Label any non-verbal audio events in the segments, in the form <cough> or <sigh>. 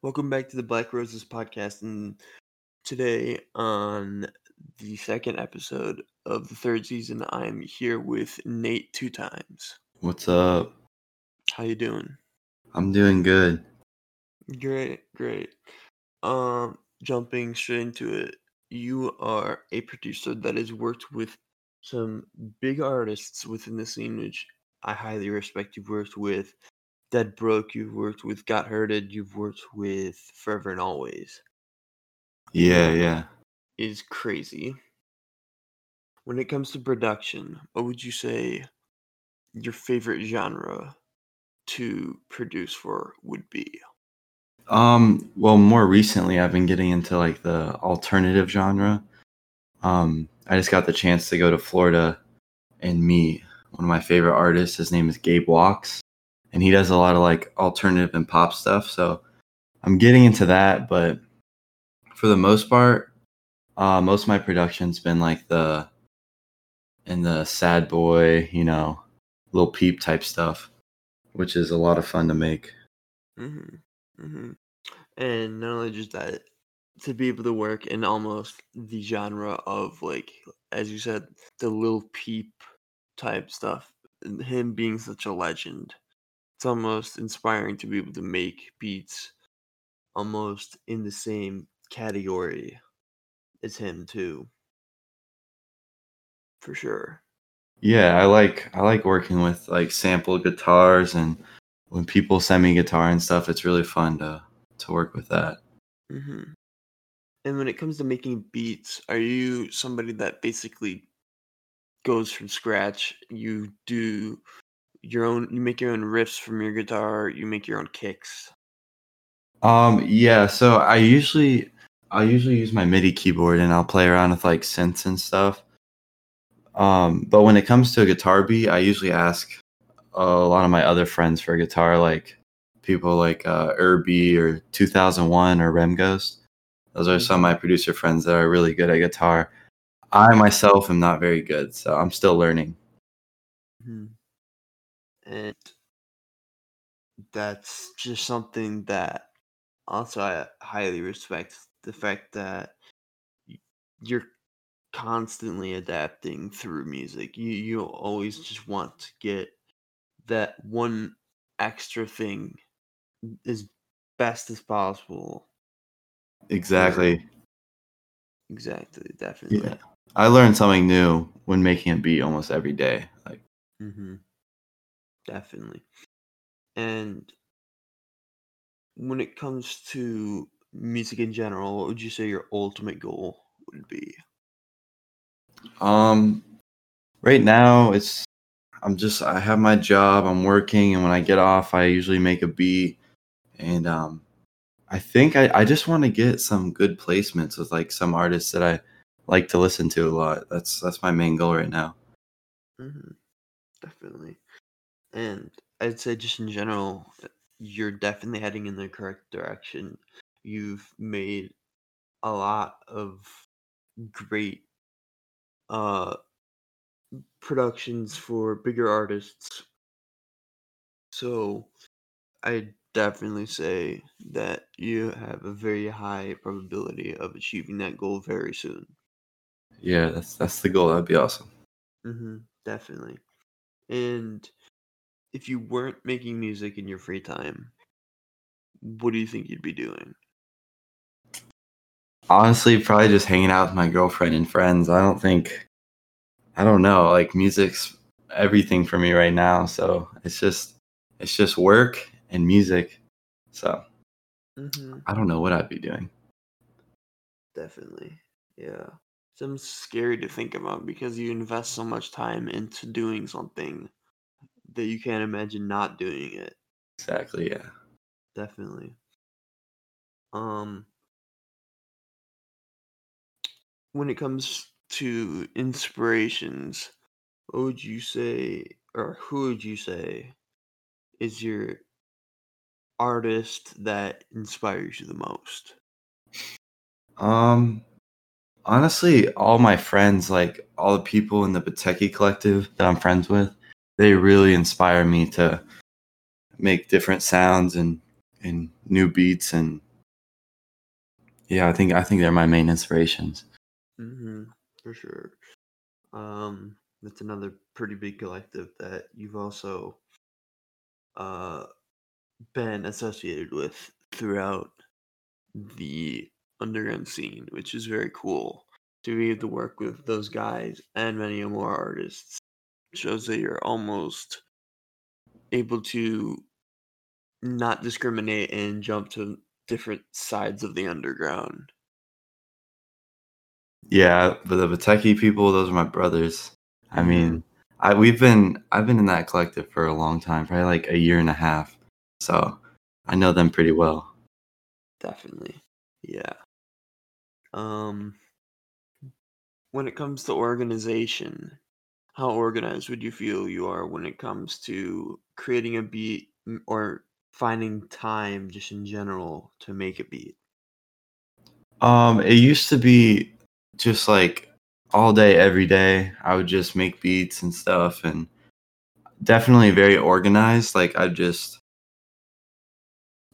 Welcome back to the Black Roses podcast. And today, on the second episode of the third season, I'm here with Nate two times. What's up? How you doing? I'm doing good. Great, great. Um, jumping straight into it, you are a producer that has worked with some big artists within the scene, which I highly respect. You've worked with Dead Broke, you've worked with Got Hurted, you've worked with Forever and Always. Yeah, yeah. Is crazy. When it comes to production, what would you say your favorite genre to produce for would be? Um, well, more recently I've been getting into like the alternative genre. Um, I just got the chance to go to Florida and meet one of my favorite artists. His name is Gabe Walks, and he does a lot of like alternative and pop stuff. So I'm getting into that, but for the most part, uh, most of my production's been like the in the sad boy, you know, Lil Peep type stuff, which is a lot of fun to make. Mm-hmm. Mm-hmm. And not only just that, to be able to work in almost the genre of like, as you said, the Lil Peep type stuff. and Him being such a legend, it's almost inspiring to be able to make beats almost in the same category as him too. For sure. Yeah, I like I like working with like sample guitars and when people send me guitar and stuff, it's really fun to to work with that. mm-hmm. And when it comes to making beats, are you somebody that basically goes from scratch? You do your own, you make your own riffs from your guitar, you make your own kicks. Um yeah, so I usually I usually use my MIDI keyboard and I'll play around with like synths and stuff. Um but when it comes to a guitar beat, I usually ask a lot of my other friends for a guitar like people like uh Irby or 2001 or Rem Ghost. Those are some of my producer friends that are really good at guitar. I myself am not very good, so I'm still learning. Mhm. And that's just something that also I highly respect the fact that you're constantly adapting through music. You you always just want to get that one extra thing as best as possible. Exactly. Exactly, definitely. Yeah. I learn something new when making a beat almost every day. Like Mm-hmm. Definitely. And when it comes to music in general, what would you say your ultimate goal would be? um right now it's I'm just I have my job, I'm working and when I get off I usually make a beat and um I think I, I just want to get some good placements with like some artists that I like to listen to a lot. That's that's my main goal right now. Mm-hmm. Definitely. And I'd say just in general, uh, you're definitely heading in the correct direction. You've made a lot of great uh productions for bigger artists. So I definitely say that you have a very high probability of achieving that goal very soon. Yeah, that's that's the goal. That'd be awesome. Mm-hmm, definitely. And if you weren't making music in your free time, what do you think you'd be doing? Honestly, probably just hanging out with my girlfriend and friends. I don't think I don't know, like music's everything for me right now. So it's just it's just work and music. So Mm-hmm. I don't know what I'd be doing. Definitely. Yeah. Sounds scary to think about because you invest so much time into doing something that you can't imagine not doing it. Exactly, yeah. Definitely. Um when it comes to inspirations, what would you say or who would you say is your artist that inspires you the most? Um honestly, all my friends, like all the people in the Bateki collective that I'm friends with, they really inspire me to make different sounds and and new beats and Yeah, I think I think they're my main inspirations. Mm-hmm, for sure. Um, that's another pretty big collective that you've also uh been associated with throughout the underground scene, which is very cool to be able to work with those guys and many more artists. Shows that you're almost able to not discriminate and jump to different sides of the underground. Yeah, but the Bateki people, those are my brothers. I Mhm. mean, I we've been I've been in that collective for a long time, probably like a year and a half. So I know them pretty well. Definitely. Yeah. Um when it comes to organization, how organized would you feel you are when it comes to creating a beat or finding time just in general to make a beat? Um, it used to be just like all day, every day. I would just make beats and stuff, and definitely very organized. Like I just,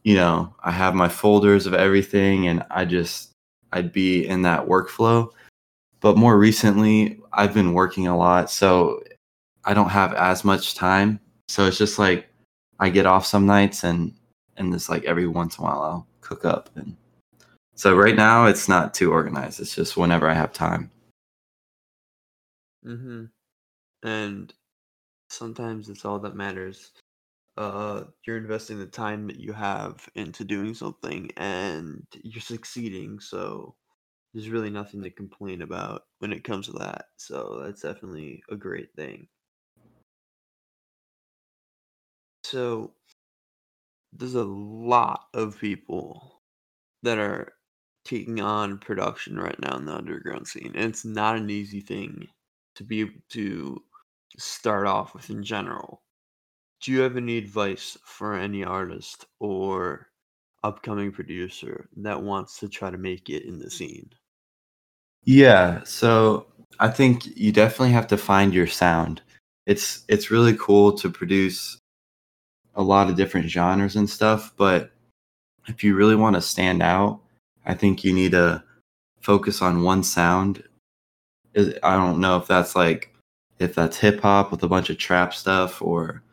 you know, I have my folders of everything, and I just I'd be in that workflow. But more recently, I've been working a lot, so I don't have as much time. So it's just like I get off some nights, and and it's like every once in a while I'll cook up and so right now it's not too organized. It's just whenever I have time. Mm-hmm. And sometimes it's all that matters. Uh, you're investing the time that you have into doing something, and you're succeeding. So there's really nothing to complain about when it comes to that. So that's definitely a great thing. So there's a lot of people that are taking on production right now in the underground scene, and it's not an easy thing to be able to start off with in general. Do you have any advice for any artist or upcoming producer that wants to try to make it in the scene? Yeah, so I think you definitely have to find your sound. It's it's really cool to produce a lot of different genres and stuff, but if you really want to stand out, I think you need to focus on one sound. I don't know if that's like if that's hip hop with a bunch of trap stuff or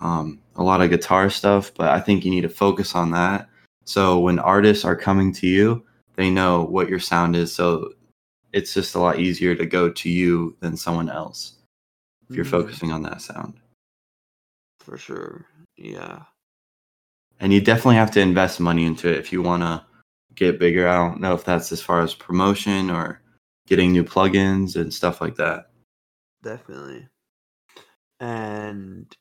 um, a lot of guitar stuff, but I think you need to focus on that. So when artists are coming to you, they know what your sound is. So it's just a lot easier to go to you than someone else if you're Mhm, focusing on that sound. For sure. Yeah. And you definitely have to invest money into it if you want to get bigger. I don't know if that's as far as promotion or getting new plugins and stuff like that. Definitely. And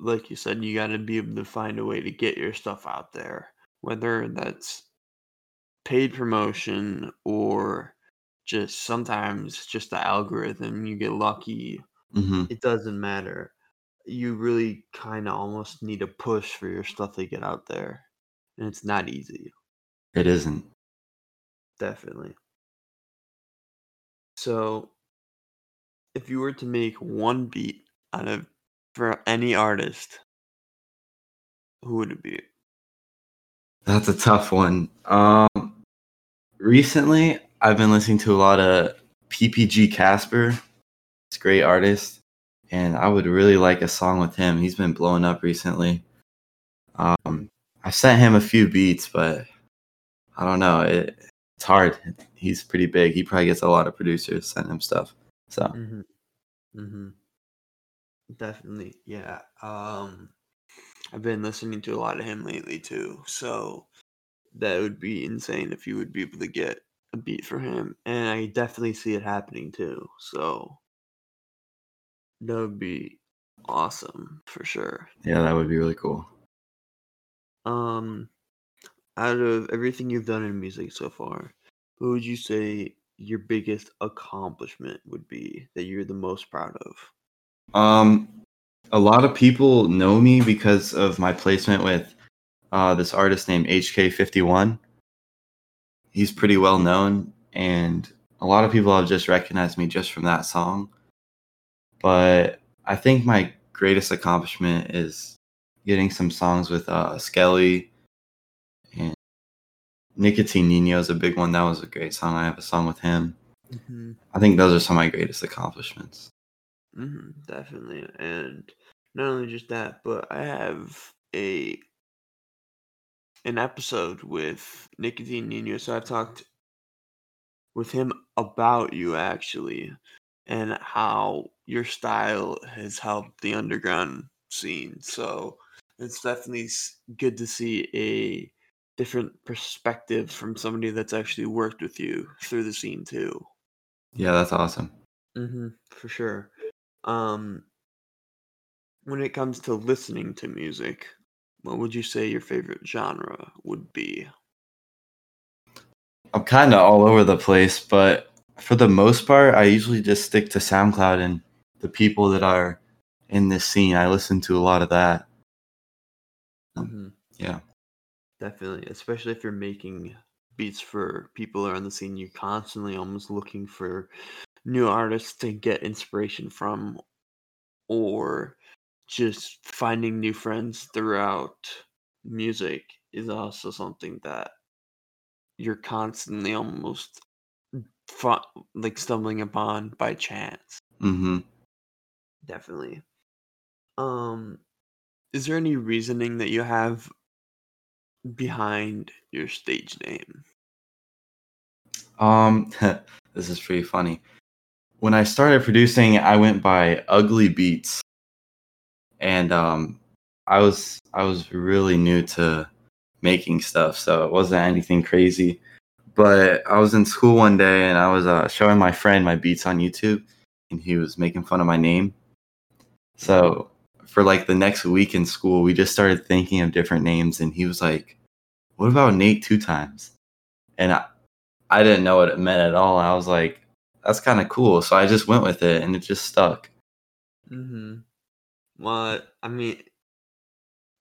like you said, you got to be able to find a way to get your stuff out there, whether that's paid promotion or just sometimes just the algorithm. You get lucky. hmm It doesn't matter. You really kind of almost need a push for your stuff to get out there. And it's not easy. It isn't. Definitely. So, if you were to make one beat out of for any artist, who would it be? That's a tough one. Um, recently, I've been listening to a lot of PPG Casper. He's a great artist, and I would really like a song with him. He's been blowing up recently. Um, I sent him a few beats, but I don't know. It, it's hard. He's pretty big. He probably gets a lot of producers send him stuff. So Mm-hmm. Mm-hmm. Definitely, yeah. Um, I've been listening to a lot of him lately too, so that would be insane if you would be able to get a beat for him, and I definitely see it happening too. So that would be awesome for sure. yeah, that would be really cool. Um, out of everything you've done in music so far, what would you say your biggest accomplishment would be that you're the most proud of? Um, a lot of people know me because of my placement with uh, this artist named HK51. He's pretty well known, and a lot of people have just recognized me just from that song. But I think my greatest accomplishment is getting some songs with uh, Skelly and Nicotine Nino is a big one. That was a great song. I have a song with him. Mm-hmm. I think those are some of my greatest accomplishments. Mm-hmm, definitely, and not only just that, but I have a an episode with Nicotine Nino. So I've talked with him about you actually, and how your style has helped the underground scene. So it's definitely good to see a different perspective from somebody that's actually worked with you through the scene too. Yeah, that's awesome. Mm-hmm, for sure. Um, when it comes to listening to music, what would you say your favorite genre would be? I'm kind of all over the place, but for the most part, I usually just stick to SoundCloud and the people that are in this scene. I listen to a lot of that. Mm-hmm. Yeah. Definitely, especially if you're making beats for people that are on the scene, you're constantly almost looking for new artists to get inspiration from, or just finding new friends throughout music is also something that you're constantly almost like stumbling upon by chance. Mm-hmm. Definitely. Um, is there any reasoning that you have behind your stage name? Um, <laughs> this is pretty funny. When I started producing, I went by Ugly Beats, and um, I was I was really new to making stuff, so it wasn't anything crazy. But I was in school one day, and I was uh, showing my friend my beats on YouTube, and he was making fun of my name. So for like the next week in school, we just started thinking of different names, and he was like, "What about Nate two times?" And I, I didn't know what it meant at all. I was like, "That's kind of cool," so I just went with it, and it just stuck. Mm-hmm. Well, I mean,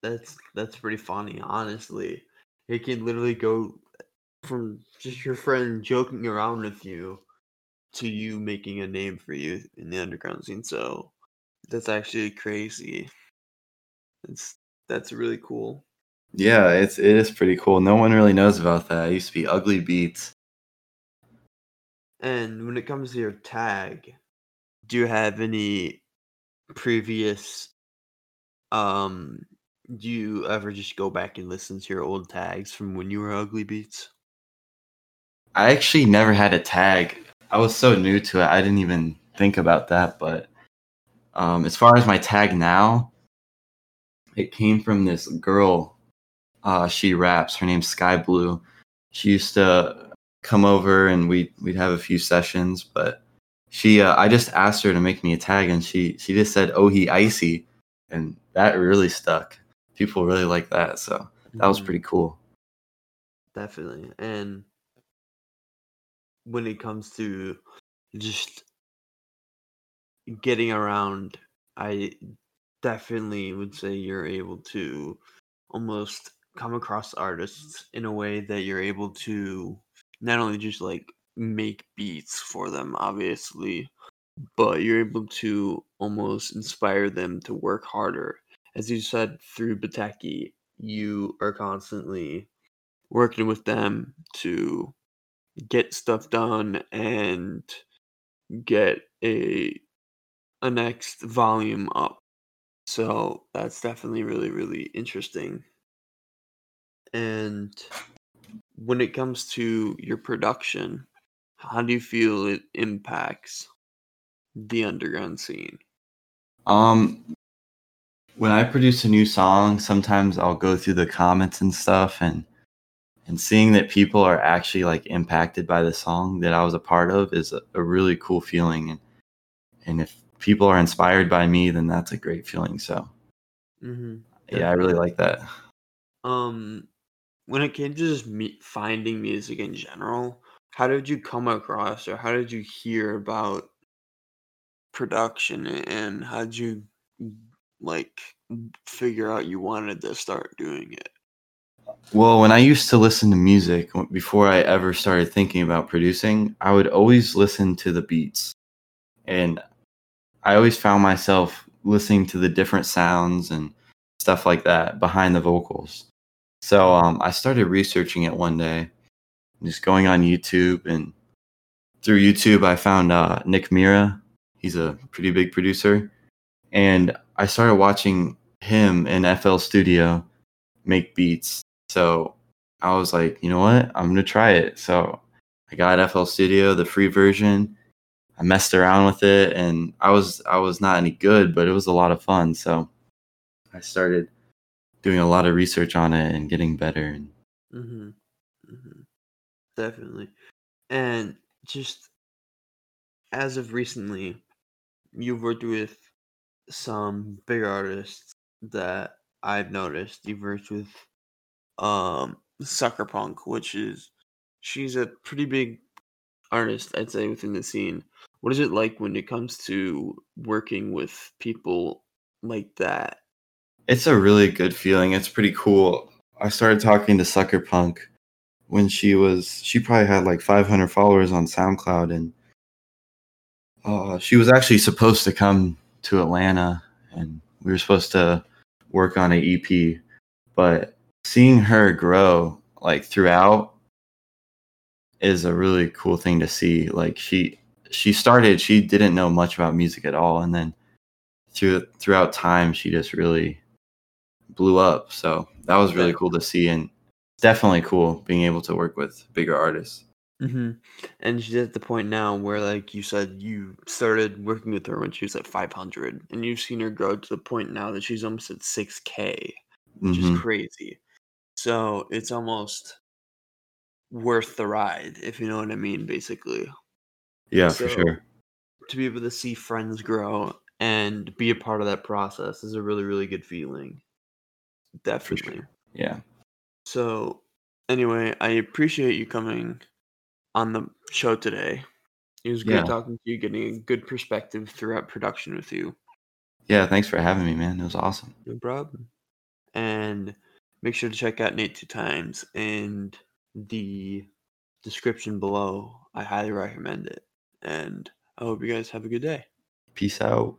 that's that's pretty funny, honestly. It can literally go from just your friend joking around with you to you making a name for you in the underground scene. So that's actually crazy. It's that's really cool. Yeah, it's it is pretty cool. No one really knows about that. It used to be Ugly Beats. And when it comes to your tag, do you have any previous um do you ever just go back and listen to your old tags from when you were ugly beats? I actually never had a tag. I was so new to it. I didn't even think about that. But um, as far as my tag now, it came from this girl. Uh, she raps. Her name's Sky Blue. She used to come over and we we'd have a few sessions. But she, uh, I just asked her to make me a tag, and she she just said, "Oh, he icy," and that really stuck. People really like that, so that was Mhm. pretty cool. Definitely. And when it comes to just getting around, I definitely would say you're able to almost come across artists in a way that you're able to not only just like make beats for them, obviously, but you're able to almost inspire them to work harder. As you said through Bateki, you are constantly working with them to get stuff done and get a a next volume up. So that's definitely really really interesting. And when it comes to your production, how do you feel it impacts the underground scene? Um, when I produce a new song, sometimes I'll go through the comments and stuff and and seeing that people are actually like impacted by the song that I was a part of is a, a really cool feeling and and if people are inspired by me then that's a great feeling so Mm-hmm. yeah I really like that Um, when it came to just me- finding music in general, how did you come across or how did you hear about production and how did you like figure out you wanted to start doing it? well when I used to listen to music before I ever started thinking about producing I would always listen to the beats and I always found myself listening to the different sounds and stuff like that behind the vocals. So um, I started researching it one day, just going on YouTube and through YouTube I found uh, Nick Mira. He's a pretty big producer, and I started watching him in FL Studio make beats. So I was like, you know what? I'm gonna try it. So I got FL Studio, the free version. I messed around with it, and I was I was not any good, but it was a lot of fun. So I started doing a lot of research on it and getting better. And Mm-hmm. hmm Definitely. And just as of recently, you've worked with some big artists that I've noticed. You've worked with um Sucker Punk, which is she's a pretty big artist, I'd say, within the scene. What is it like when it comes to working with people like that? it's a really good feeling. It's pretty cool. I started talking to Sucker Punk when she was she probably had like 500 followers on SoundCloud, and uh, she was actually supposed to come to Atlanta, and we were supposed to work on an EP. But seeing her grow like throughout is a really cool thing to see. Like she she started, she didn't know much about music at all, and then through throughout time, she just really blew up. So that was really cool to see, and definitely cool being able to work with bigger artists. hmm And she's at the point now where, like you said, you started working with her when she was at 500, and you've seen her grow to the point now that she's almost at 6K, which Mhm. is crazy. So it's almost worth the ride, if you know what I mean, basically. Yeah, for sure. to be able to see friends grow and be a part of that process is a really, really good feeling. Definitely. sure. Yeah. So, anyway, I appreciate you coming on the show today. It was great Yeah. talking to you, getting a good perspective throughout production with you. Yeah. Thanks for having me, man. It was awesome. No problem. And make sure to check out Nate Two Times and the description below. I highly recommend it. And I hope you guys have a good day. Peace out.